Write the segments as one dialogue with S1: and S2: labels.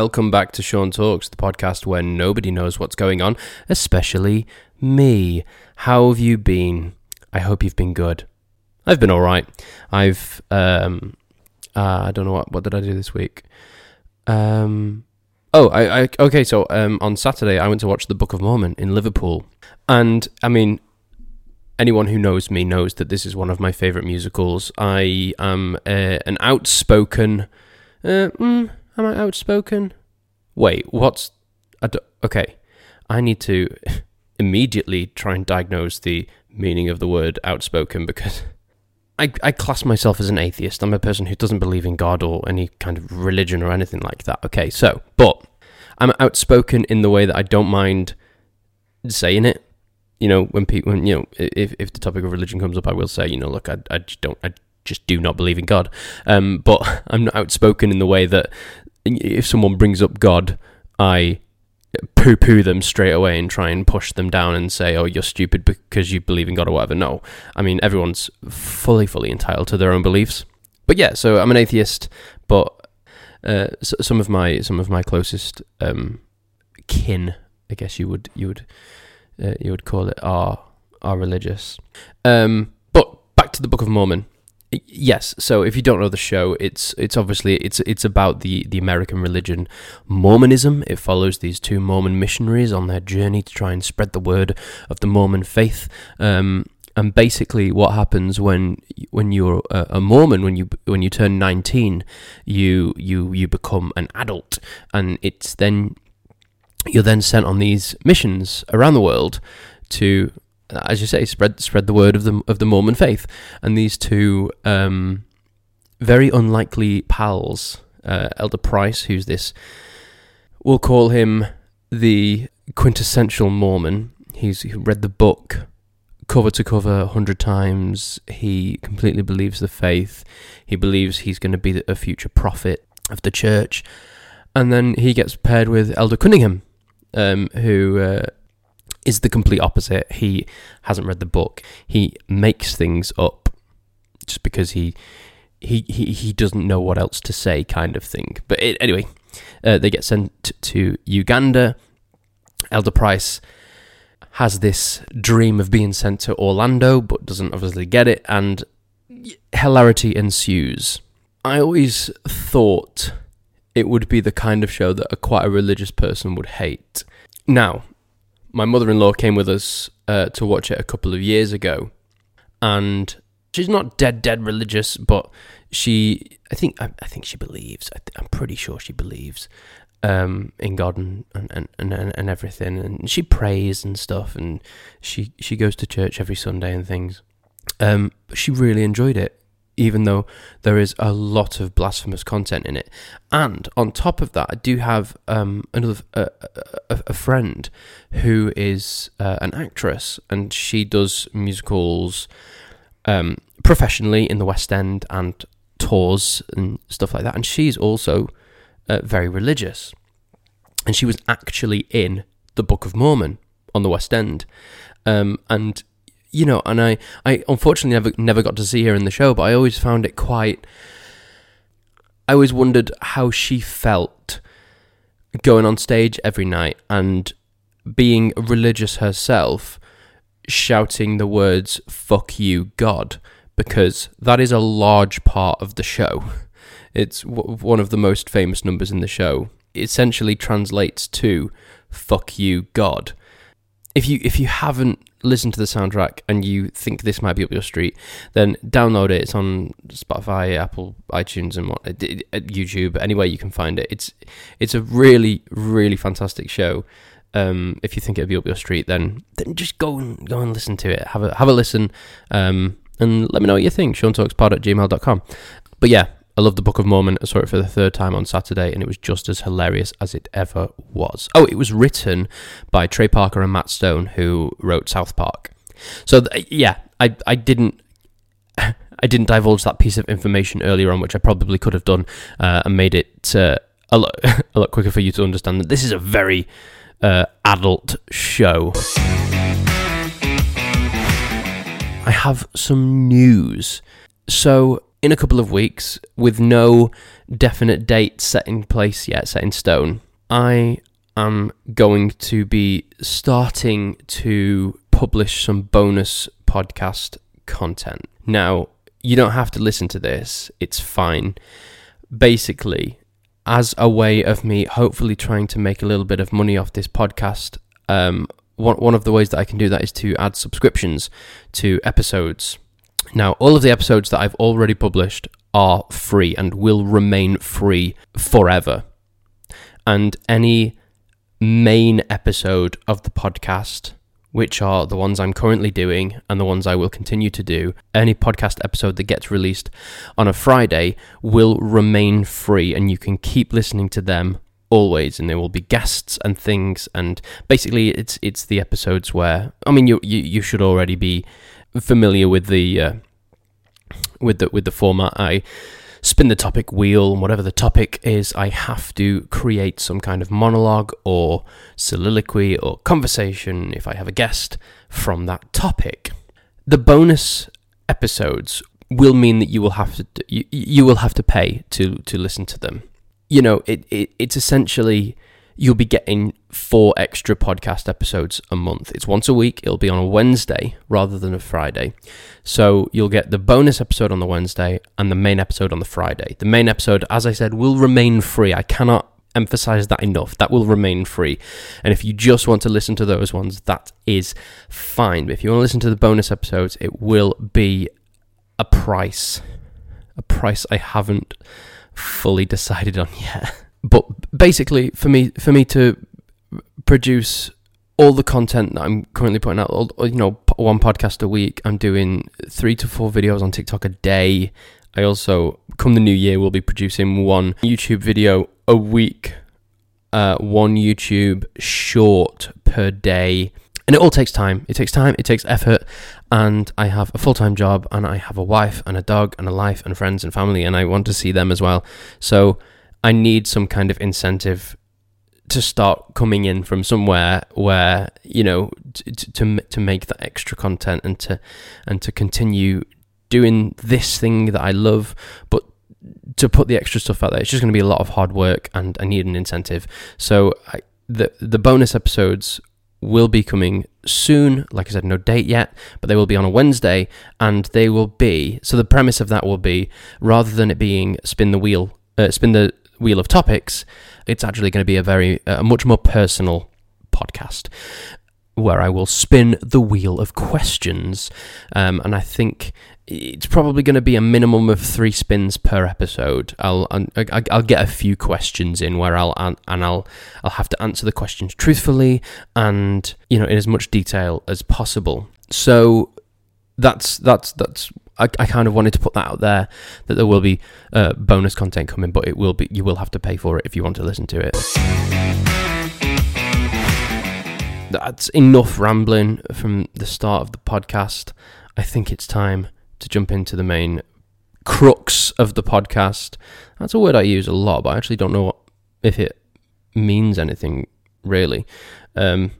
S1: Welcome back to Sean Talks, the podcast where nobody knows what's going on, especially me. How have you been? I hope you've been good. I've been all right. I've um, uh, I don't know what what did I do this week. Um, oh, I, I okay. So um, on Saturday I went to watch the Book of Mormon in Liverpool, and I mean anyone who knows me knows that this is one of my favorite musicals. I am uh, an outspoken. Uh, mm, am I outspoken? Wait, what's? Okay, I need to immediately try and diagnose the meaning of the word outspoken because I, I class myself as an atheist. I'm a person who doesn't believe in God or any kind of religion or anything like that. Okay, so, but I'm outspoken in the way that I don't mind saying it you know, when people, when, you know, if, if the topic of religion comes up, I will say, you know, look, I, I just don't, I just do not believe in God. Um, but I'm not outspoken in the way that if someone brings up God, I poo poo them straight away and try and push them down and say, oh, you're stupid because you believe in God or whatever. No. I mean, everyone's fully, fully entitled to their own beliefs. But yeah, so I'm an atheist, but uh, some of my some of my closest um, kin, I guess you would you would uh, you would call it are are religious. Um, but back to the Book of Mormon. Yes, so if you don't know the show, it's it's obviously it's it's about the the American religion Mormonism. It follows these two Mormon missionaries on their journey to try and spread the word of the Mormon faith. Um, and basically, what happens when when you're a, a, Mormon, when you when you turn nineteen, you you you become an adult, and it's then you're then sent on these missions around the world to, as you say, spread spread the word of the of the Mormon faith. And these two um, very unlikely pals, uh, Elder Price, who's this, we'll call him the quintessential Mormon. He's read the book cover to cover a hundred times. He completely believes the faith. He believes he's going to be a future prophet of the church. And then he gets paired with Elder Cunningham, um, who uh, is the complete opposite. He hasn't read the book. He makes things up just because he he he, he doesn't know what else to say, kind of thing. But it, anyway, uh, they get sent to Uganda. Elder Price has this dream of being sent to Orlando, but doesn't obviously get it, and hilarity ensues. I always thought it would be the kind of show that a quite a religious person would hate. Now, my mother-in-law came with us uh, to watch it a couple of years ago, and she's not dead dead religious, but she, I think, I, I think she believes. I am pretty sure she believes um, in God and, and, and, and everything, and she prays and stuff, and she she goes to church every Sunday and things. Um, she really enjoyed it even though there is a lot of blasphemous content in it. And on top of that, I do have um, another uh, a, a, friend who is uh, an actress, and she does musicals um, professionally in the West End and tours and stuff like that. And she's also uh, very religious, and she was actually in the Book of Mormon on the West End. Um, and you know, and I, I unfortunately never never got to see her in the show, but I always found it quite. I always wondered how she felt going on stage every night and being religious herself, shouting the words "fuck you, God," because that is a large part of the show. It's w- one of the most famous numbers in the show. It essentially translates to "fuck you, God." If you if you haven't listened to the soundtrack and you think this might be up your street, then download it. It's on Spotify, Apple, iTunes, and what, YouTube. Anywhere you can find it. It's it's a really really fantastic show. Um, if you think it'd be up your street, then then just go and go and listen to it. Have a have a listen, um, and let me know what you think. Sean Talkspod at gmail.com. But yeah, I love the Book of Mormon. I saw it for the third time on Saturday, and it was just as hilarious as it ever was. Oh, it was written by Trey Parker and Matt Stone, who wrote South Park. So th- yeah, I I didn't. I didn't divulge that piece of information earlier on, which I probably could have done uh, and made it uh, a lot a lot quicker for you to understand that this is a very uh, adult show. I have some news. So in a couple of weeks, with no definite date set in place yet, set in stone, I am going to be starting to publish some bonus podcast content. Now, you don't have to listen to this, it's fine. Basically, as a way of me hopefully trying to make a little bit of money off this podcast, um, one, one of the ways that I can do that is to add subscriptions to episodes. Now, all of the episodes that I've already published are free and will remain free forever. And any main episode of the podcast which are the ones I'm currently doing and the ones I will continue to do. Any podcast episode that gets released on a Friday will remain free and you can keep listening to them always and there will be guests and things and basically it's it's the episodes where I mean you you, you should already be familiar with the uh, with the with the format I spin the topic wheel, and whatever the topic is, I have to create some kind of monologue or soliloquy or conversation if I have a guest from that topic. The bonus episodes will mean that you will have to you, you will have to pay to to listen to them. You know, it, it it's essentially you'll be getting four extra podcast episodes a month. It's once a week. It'll be on a Wednesday rather than a Friday. So you'll get the bonus episode on the Wednesday and the main episode on the Friday. The main episode, as I said, will remain free. I cannot emphasize that enough. That will remain free. And if you just want to listen to those ones, that is fine. But if you want to listen to the bonus episodes, it will be a price. A price I haven't fully decided on yet. But basically, for me, for me to produce all the content that I'm currently putting out, you know, one podcast a week. I'm doing three to four videos on TikTok a day. I also, come the new year, will be producing one YouTube video a week, uh, one YouTube short per day. And it all takes time. It takes time, it takes effort. And I have a full time job, and I have a wife, and a dog, and a life, and friends, and family, and I want to see them as well. So, I need some kind of incentive to start coming in from somewhere where you know to, to to make that extra content and to and to continue doing this thing that I love, but to put the extra stuff out there, it's just going to be a lot of hard work, and I need an incentive. So I, the the bonus episodes will be coming soon. Like I said, no date yet, but they will be on a Wednesday, and they will be. So the premise of that will be rather than it being spin the wheel, uh, spin the wheel of topics, it's actually going to be a very, a much more personal podcast where I will spin the wheel of questions. Um, and I think it's probably going to be a minimum of three spins per episode. I'll I'll get a few questions in where I'll and I'll I'll have to answer the questions truthfully and you know in as much detail as possible. So that's that's that's I, I kind of wanted to put that out there that there will be uh, bonus content coming, but it will be you will have to pay for it if you want to listen to it. That's enough rambling from the start of the podcast. I think it's time to jump into the main crux of the podcast. That's a word I use a lot, but I actually don't know what, if it means anything really. Um,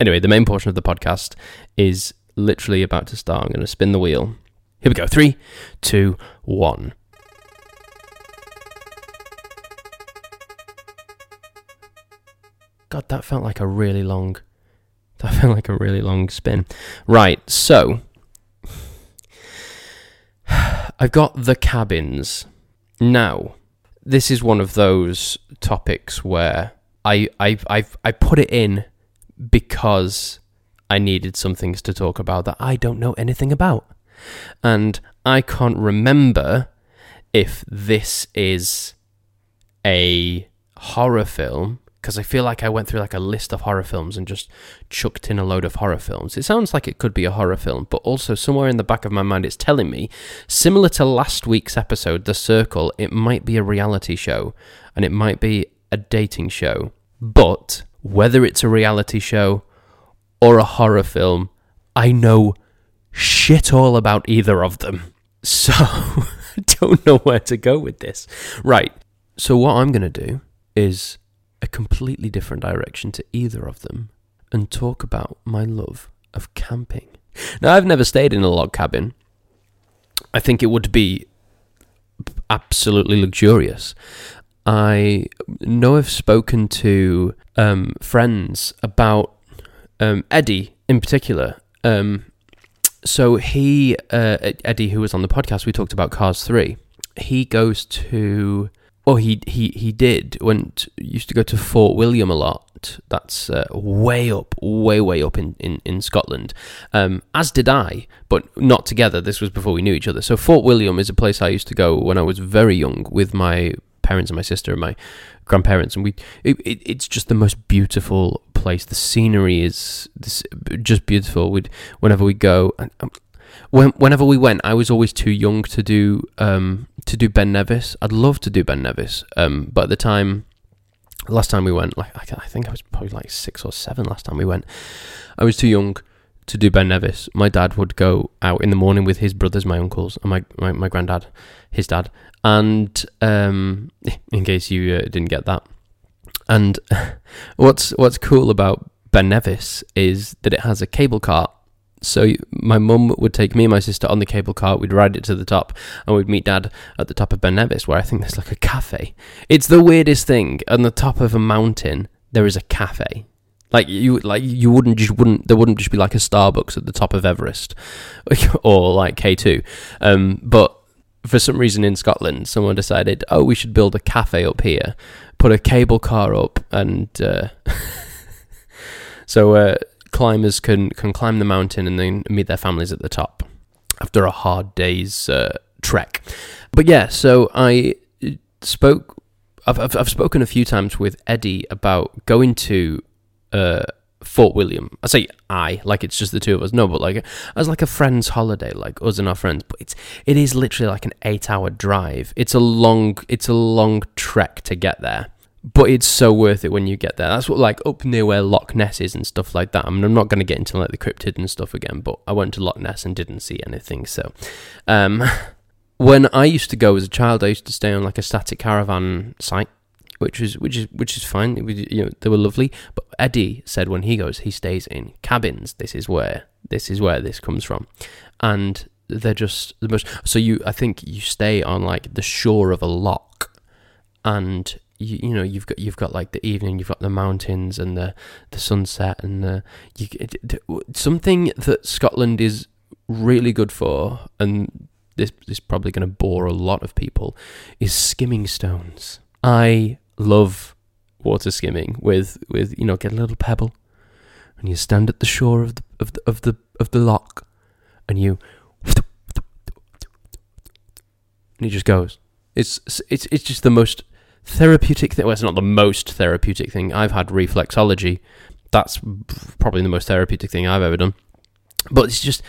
S1: anyway, the main portion of the podcast is literally about to start. I'm going to spin the wheel here we go. Three, two, one. God, that felt like a really long. That felt like a really long spin. Right, so I've got the cabins. Now, this is one of those topics where I I I I put it in because I needed some things to talk about that I don't know anything about. And I can't remember if this is a horror film because I feel like I went through like a list of horror films and just chucked in a load of horror films. It sounds like it could be a horror film, but also somewhere in the back of my mind it's telling me, similar to last week's episode, The Circle, it might be a reality show and it might be a dating show. But whether it's a reality show or a horror film, I know shit all about either of them. So I don't know where to go with this. Right. So what I'm going to do is a completely different direction to either of them and talk about my love of camping. Now I've never stayed in a log cabin. I think it would be absolutely luxurious. I know I've spoken to um, friends about um, Eddie in particular. Um, so he, uh, Eddie, who was on the podcast, we talked about Cars Three. He goes to, or he he he did went used to go to Fort William a lot. That's uh, way up, way way up in in in Scotland. Um, as did I, but not together. This was before we knew each other. So Fort William is a place I used to go when I was very young with my parents and my sister and my grandparents, and we it, it, it's just the most beautiful place. The scenery is just beautiful. We'd whenever we go. Um, when, whenever we went, I was always too young to do um, to do Ben Nevis. I'd love to do Ben Nevis, um, but at the time, last time we went, like I think I was probably like six or seven last time we went. I was too young to do Ben Nevis. My dad would go out in the morning with his brothers, my uncles, and my my, my granddad, his dad, and um, in case you uh, didn't get that, and what's what's cool about Ben Nevis is that it has a cable car. So my mum would take me and my sister on the cable car. We'd ride it to the top, and we'd meet Dad at the top of Ben Nevis, where I think there's like a cafe. It's the weirdest thing. On the top of a mountain, there is a cafe. Like you, like you wouldn't just wouldn't there wouldn't just be like a Starbucks at the top of Everest, or like K two, um, but for some reason in Scotland, someone decided, oh, we should build a cafe up here, put a cable car up, and uh, so uh, climbers can can climb the mountain and then meet their families at the top after a hard day's uh, trek. But yeah, so I spoke. I've, I've, I've spoken a few times with Eddie about going to uh, Fort William. I say I, like it's just the two of us. No, but like as like a friend's holiday, like us and our friends. But it's it is literally like an eight hour drive. It's a long it's a long trek to get there. But it's so worth it when you get there. That's what like up near where Loch Ness is and stuff like that. I mean I'm not gonna get into like the cryptid and stuff again, but I went to Loch Ness and didn't see anything, so um when I used to go as a child I used to stay on like a static caravan site which is which is which is fine. It was, you know, they were lovely. But Eddie said when he goes, he stays in cabins. This is where this is where this comes from, and they're just the most. So you, I think you stay on like the shore of a loch, and you, you know you've got you've got like the evening, you've got the mountains and the the sunset and the you something that Scotland is really good for, and this, this is probably going to bore a lot of people, is skimming stones. I love water skimming with with you know get a little pebble and you stand at the shore of the of the of the, of the loch and you and he just goes. It's it's it's just the most therapeutic thing well it's not the most therapeutic thing. I've had reflexology. That's probably the most therapeutic thing I've ever done. But it's just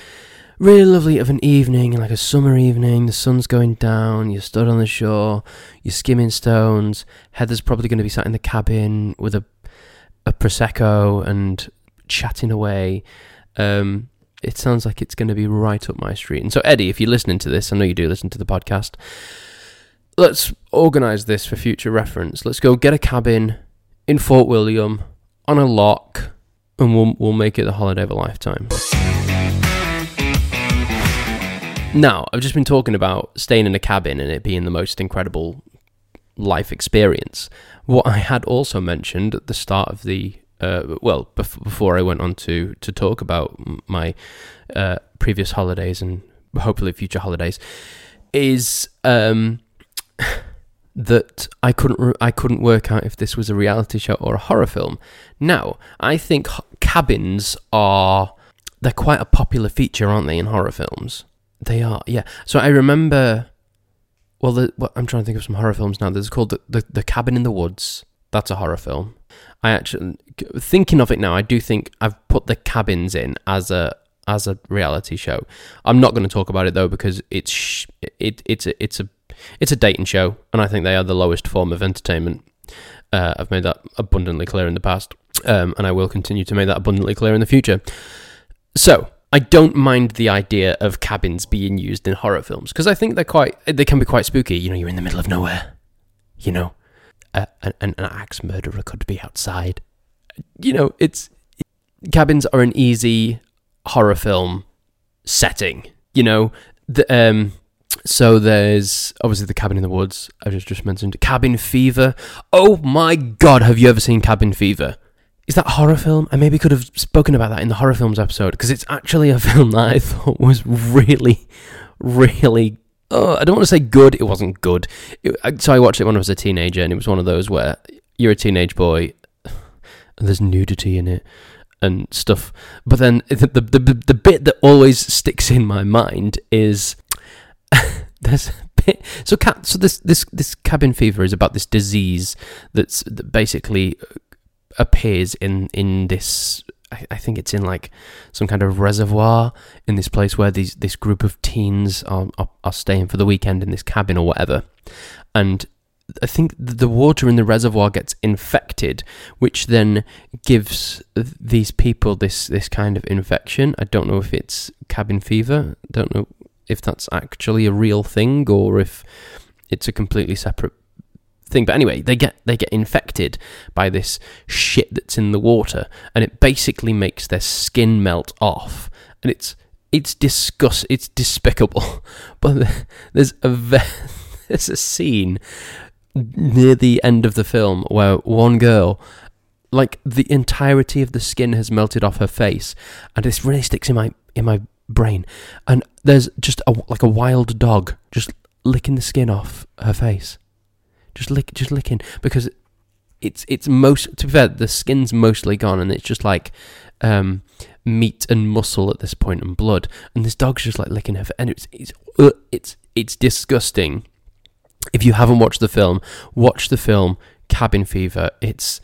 S1: really lovely of an evening, like a summer evening. The sun's going down. You're stood on the shore. You're skimming stones. Heather's probably going to be sat in the cabin with a a prosecco and chatting away. Um, it sounds like it's going to be right up my street. And so, Eddie, if you're listening to this, I know you do listen to the podcast. Let's organise this for future reference. Let's go get a cabin in Fort William on a loch, and we'll we'll make it the holiday of a lifetime. Now, I've just been talking about staying in a cabin and it being the most incredible life experience. What I had also mentioned at the start of the uh, well, bef- before I went on to to talk about my uh, previous holidays and hopefully future holidays, is um, that I couldn't re- I couldn't work out if this was a reality show or a horror film. Now, I think cabins are they're quite a popular feature, aren't they, in horror films? They are, yeah. So I remember. Well, the, well, I'm trying to think of some horror films now. There's called the, the, the Cabin in the Woods. That's a horror film. I actually thinking of it now. I do think I've put the cabins in as a as a reality show. I'm not going to talk about it though because it's sh- it it's a it's a it's a dating show, and I think they are the lowest form of entertainment. Uh, I've made that abundantly clear in the past, um, and I will continue to make that abundantly clear in the future. So I don't mind the idea of cabins being used in horror films because I think they're quite they can be quite spooky. You know, you're in the middle of nowhere. You know, an, an axe murderer could be outside. You know, it's cabins are an easy horror film setting. You know, the, um, So there's obviously the cabin in the woods. I just just mentioned cabin fever. Oh my god, have you ever seen Cabin Fever? Is that horror film? I maybe could have spoken about that in the horror films episode because it's actually a film that I thought was really, really. Oh, I don't want to say good. It wasn't good. It, so I watched it when I was a teenager, and it was one of those where you're a teenage boy, and there's nudity in it and stuff. But then the the the, the bit that always sticks in my mind is there's. So cat. So this this this cabin fever is about this disease that's basically uh, appears in in this. I, I think it's in like some kind of reservoir in this place where these this group of teens are, are, are staying for the weekend in this cabin or whatever, and I think the water in the reservoir gets infected, which then gives these people this this kind of infection. I don't know if it's cabin fever. I don't know if that's actually a real thing or if it's a completely separate thing. But anyway, they get they get infected by this shit that's in the water, and it basically makes their skin melt off, and it's it's disgust it's despicable. But there's a there's a scene near the end of the film where one girl like the entirety of the skin has melted off her face and this really sticks in my in my brain and there's just a, like a wild dog just licking the skin off her face just lick just licking because it's it's most to be fair the skin's mostly gone and it's just like um, meat and muscle at this point and blood and this dog's just like licking her and it's it's uh, it's it's disgusting if you haven't watched the film, watch the film Cabin Fever. It's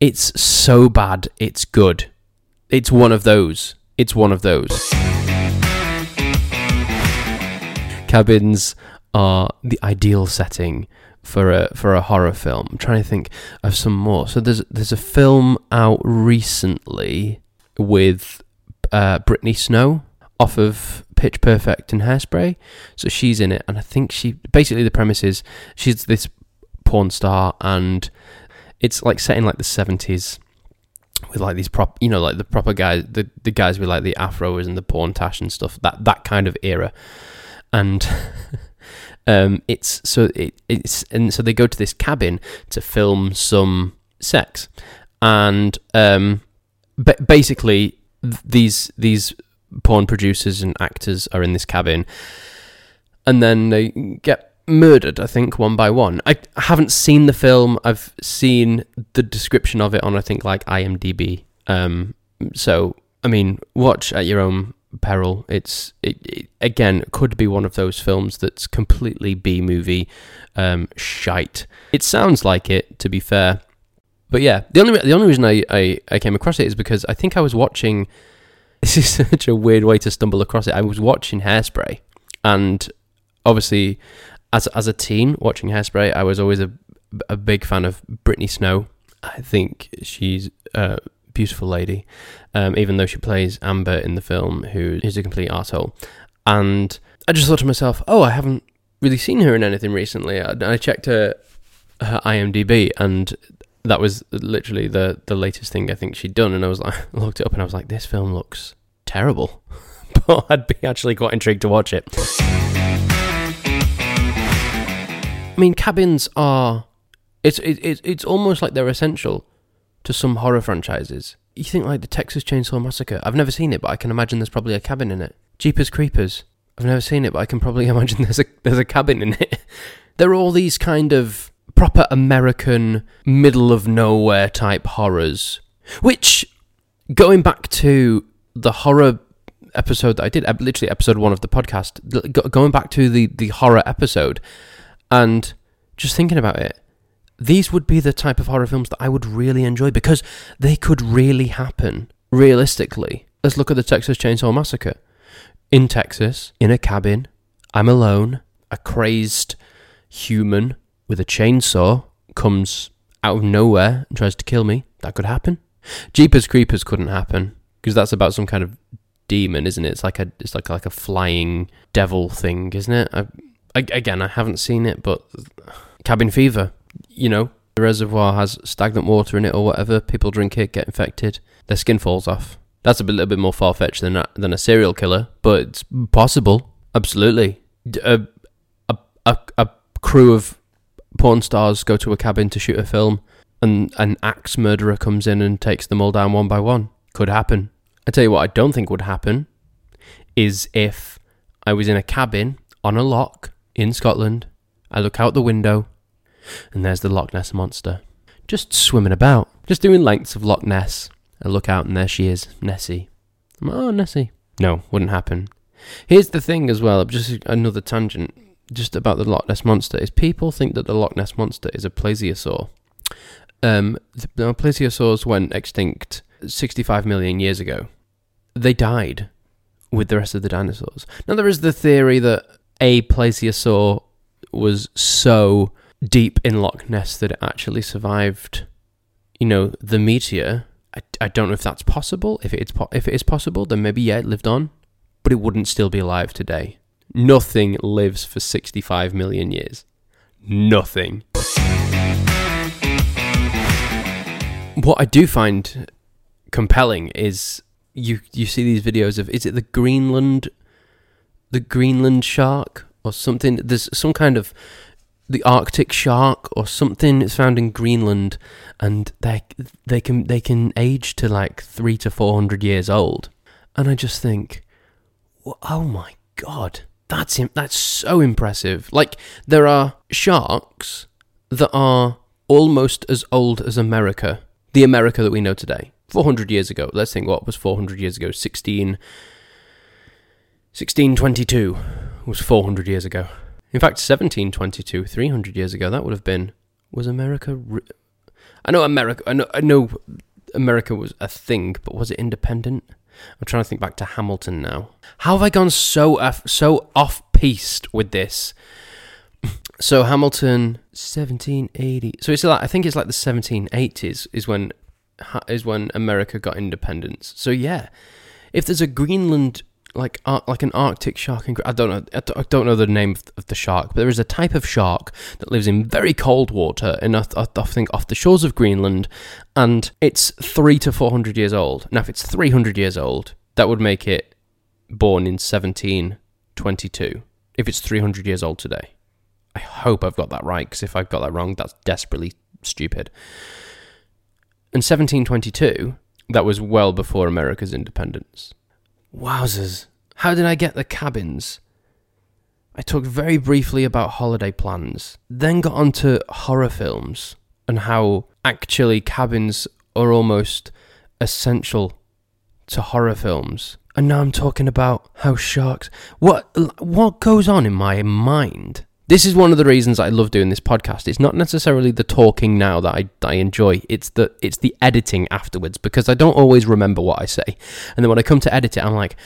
S1: it's so bad, it's good. It's one of those. It's one of those. Cabins are the ideal setting for a for a horror film. I'm trying to think of some more. So there's there's a film out recently with uh, Brittany Snow off of Pitch Perfect and Hairspray. So she's in it, and I think she basically the premise is she's this porn star, and it's like set in like the seventies with like these prop, you know, like the proper guys, the the guys with like the afros and the porn tash and stuff. That that kind of era, and. um, it's so it, it's and so they go to this cabin to film some sex, and um, basically these these porn producers and actors are in this cabin, and then they get murdered. I think one by one. I haven't seen the film. I've seen the description of it on I think like IMDb. Um, so I mean, watch at your own peril. It's it, it, again could be one of those films that's completely B movie um, shite. It sounds like it, to be fair. But yeah, the only the only reason I, I, I came across it is because I think I was watching this is such a weird way to stumble across it. I was watching Hairspray, and obviously, as as a teen watching Hairspray, I was always a a big fan of Brittany Snow. I think she's a beautiful lady, um, even though she plays Amber in the film, who is a complete asshole. And I just thought to myself, oh, I haven't really seen her in anything recently. I, I checked her her IMDb, and that was literally the the latest thing I think she'd done, and I was like, I looked it up, and I was like, this film looks terrible, but I'd be actually quite intrigued to watch it. I mean, cabins are it's it, it, it's almost like they're essential to some horror franchises. You think like the Texas Chainsaw Massacre? I've never seen it, but I can imagine there's probably a cabin in it. Jeepers Creepers. I've never seen it, but I can probably imagine there's a there's a cabin in it. there are all these kind of proper American middle of nowhere type horrors. Which, going back to the horror episode that I did, literally episode one of the podcast, going back to the, the horror episode and just thinking about it, these would be the type of horror films that I would really enjoy because they could really happen realistically. Let's look at the Texas Chainsaw Massacre. In Texas, in a cabin, I'm alone, a crazed human with a chainsaw comes out of nowhere and tries to kill me, that could happen. Jeepers Creepers couldn't happen because that's about some kind of demon, isn't it? It's like a it's like like a flying devil thing, isn't it? I, I, again, I haven't seen it, but cabin fever, you know, the reservoir has stagnant water in it or whatever. People drink it, get infected, their skin falls off. That's a little bit more far fetched than a, than a serial killer, but it's possible. Absolutely, a, a, a crew of porn stars go to a cabin to shoot a film, and an axe murderer comes in and takes them all down one by one. Could happen. I tell you what, I don't think would happen is if I was in a cabin on a loch in Scotland. I look out the window, and there's the Loch Ness monster, just swimming about, just doing lengths of Loch Ness. I look out, and there she is, Nessie. I'm like, oh, Nessie. No, wouldn't happen. Here's the thing as well, just another tangent, just about the Loch Ness monster is people think that the Loch Ness monster is a plesiosaur. Um, the plesiosaurs went extinct 65 million years ago. They died with the rest of the dinosaurs. Now there is the theory that a plesiosaur was so deep in Loch Ness that it actually survived, you know, the meteor. I, I don't know if that's possible. If it's po- if it is possible, then maybe yeah, it lived on, but it wouldn't still be alive today. Nothing lives for 65 million years. Nothing. What I do find compelling is you you see these videos of is it the Greenland the Greenland shark or something there's some kind of the Arctic shark or something is found in Greenland and they they can they can age to like 3 to 400 years old and I just think oh my god that's that's so impressive like there are sharks that are almost as old as America the America that we know today 400 years ago. Let's think what was 400 years ago. 16, 1622 was 400 years ago. In fact, 1722, 300 years ago, that would have been. Was America. Re- I know America. I know, I know America was a thing, but was it independent? I'm trying to think back to Hamilton now. How have I gone so off, so off piste with this? So Hamilton, 1780. So it's like I think it's like the 1780s is when is when America got independence. So yeah, if there's a Greenland like uh, like an Arctic shark, in, I don't know, I don't know the name of the shark, but there is a type of shark that lives in very cold water, and I, I think off the shores of Greenland, and it's three to four hundred years old. Now, if it's three hundred years old, that would make it born in seventeen twenty-two. If it's three hundred years old today, I hope I've got that right, because if I've got that wrong, that's desperately stupid. In 1722, that was well before America's independence. Wowzers. How did I get the cabins? I talked very briefly about holiday plans, then got onto horror films and how actually cabins are almost essential to horror films. And now I'm talking about how sharks. What what goes on in my mind this is one of the reasons I love doing this podcast. It's not necessarily the talking now that I, I enjoy. It's the it's the editing afterwards because I don't always remember what I say, and then when I come to edit it, I'm like,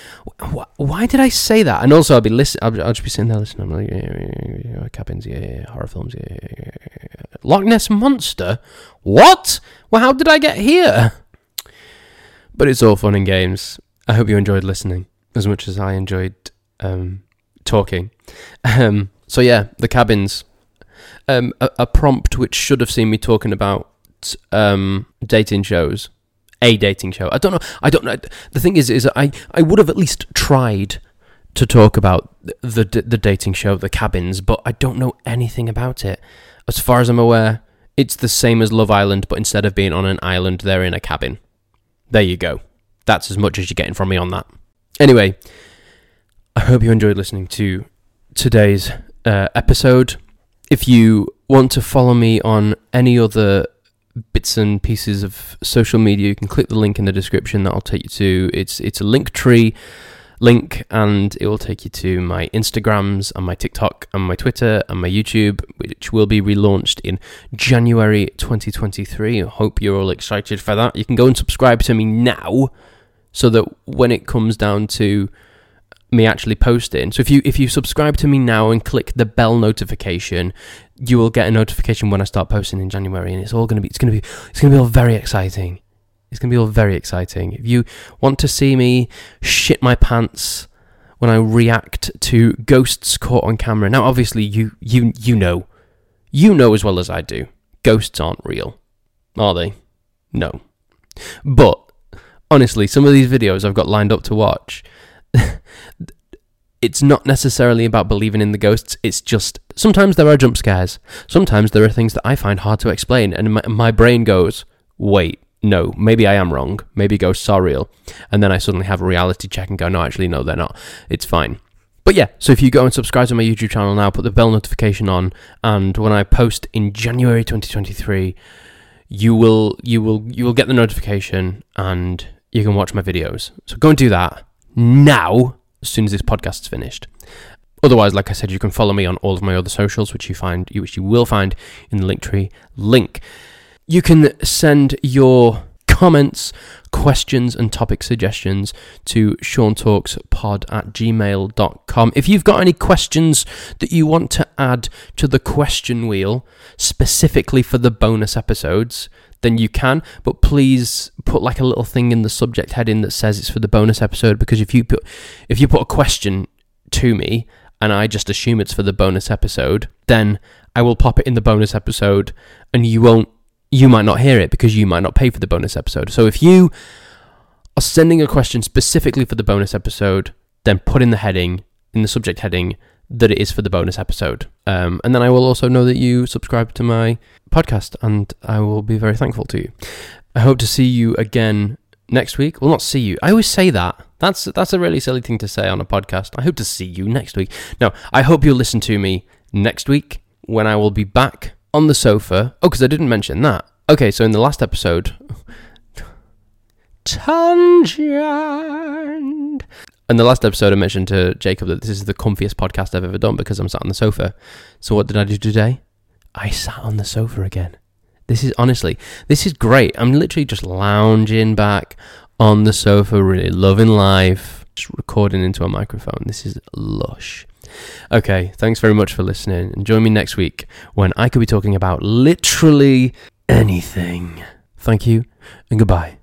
S1: why did I say that? And also, I'll be listening. I'll, I'll, just be sitting there listening. I'm like, yeah, yeah, yeah, cabins, yeah, yeah, horror films, yeah, yeah, yeah, Loch Ness monster. What? Well, how did I get here? But it's all fun and games. I hope you enjoyed listening as much as I enjoyed um, talking. Um, so yeah, the cabins. Um, a, a, prompt which should have seen me talking about um, dating shows, a dating show. I don't know. I don't know. The thing is, is I I would have at least tried to talk about the the dating show, the cabins, but I don't know anything about it. As far as I'm aware, it's the same as Love Island, but instead of being on an island, they're in a cabin. There you go. That's as much as you're getting from me on that. Anyway, I hope you enjoyed listening to today's uh, episode. If you want to follow me on any other bits and pieces of social media, you can click the link in the description. That'll take you to it's it's a Linktree link, and it will take you to my Instagrams and my TikTok and my Twitter and my YouTube, which will be relaunched in January 2023. I hope you're all excited for that. You can go and subscribe to me now, so that when it comes down to me actually posting. So if you if you subscribe to me now and click the bell notification, you will get a notification when I start posting in January, and it's all gonna be it's gonna be it's gonna be all very exciting. It's gonna be all very exciting. If you want to see me shit my pants when I react to ghosts caught on camera, now obviously you you you know, you know as well as I do, ghosts aren't real, are they? No, but honestly, some of these videos I've got lined up to watch it's not necessarily about believing in the ghosts. It's just sometimes there are jump scares. Sometimes there are things that I find hard to explain, and my, my brain goes, wait, no, maybe I am wrong. Maybe ghosts are real. And then I suddenly have a reality check and go, no, actually, no, they're not. It's fine. But yeah, so if you go and subscribe to my YouTube channel now, put the bell notification on, and when I post in January 2023, you will you will you will get the notification and you can watch my videos. So go and do that now as soon as this podcast's finished. Otherwise, like I said, you can follow me on all of my other socials, which you find which you will find in the Linktree link. You can send your comments, questions, and topic suggestions to seantalkspod at gmail.com. If you've got any questions that you want to add to the question wheel specifically for the bonus episodes, then you can, but please put like a little thing in the subject heading that says it's for the bonus episode because if you put if you put a question to me and I just assume it's for the bonus episode, then I will pop it in the bonus episode and you won't you might not hear it because you might not pay for the bonus episode. So if you are sending a question specifically for the bonus episode, then put in the heading, in the subject heading, that it is for the bonus episode. Um, and then I will also know that you subscribe to my podcast, and I will be very thankful to you. I hope to see you again next week. Well, not see you. I always say that. That's that's a really silly thing to say on a podcast. I hope to see you next week. No, I hope you'll listen to me next week when I will be back on the sofa. Oh, because I didn't mention that. Okay, so in the last episode, tangent. In the last episode, I mentioned to Jacob that this is the comfiest podcast I've ever done because I'm sat on the sofa. So what did I do today? I sat on the sofa again. This is honestly, this is great. I'm literally just lounging back on the sofa, really loving life, just recording into a microphone. This is lush. Okay, thanks very much for listening. And join me next week when I could be talking about literally anything. Thank you and goodbye.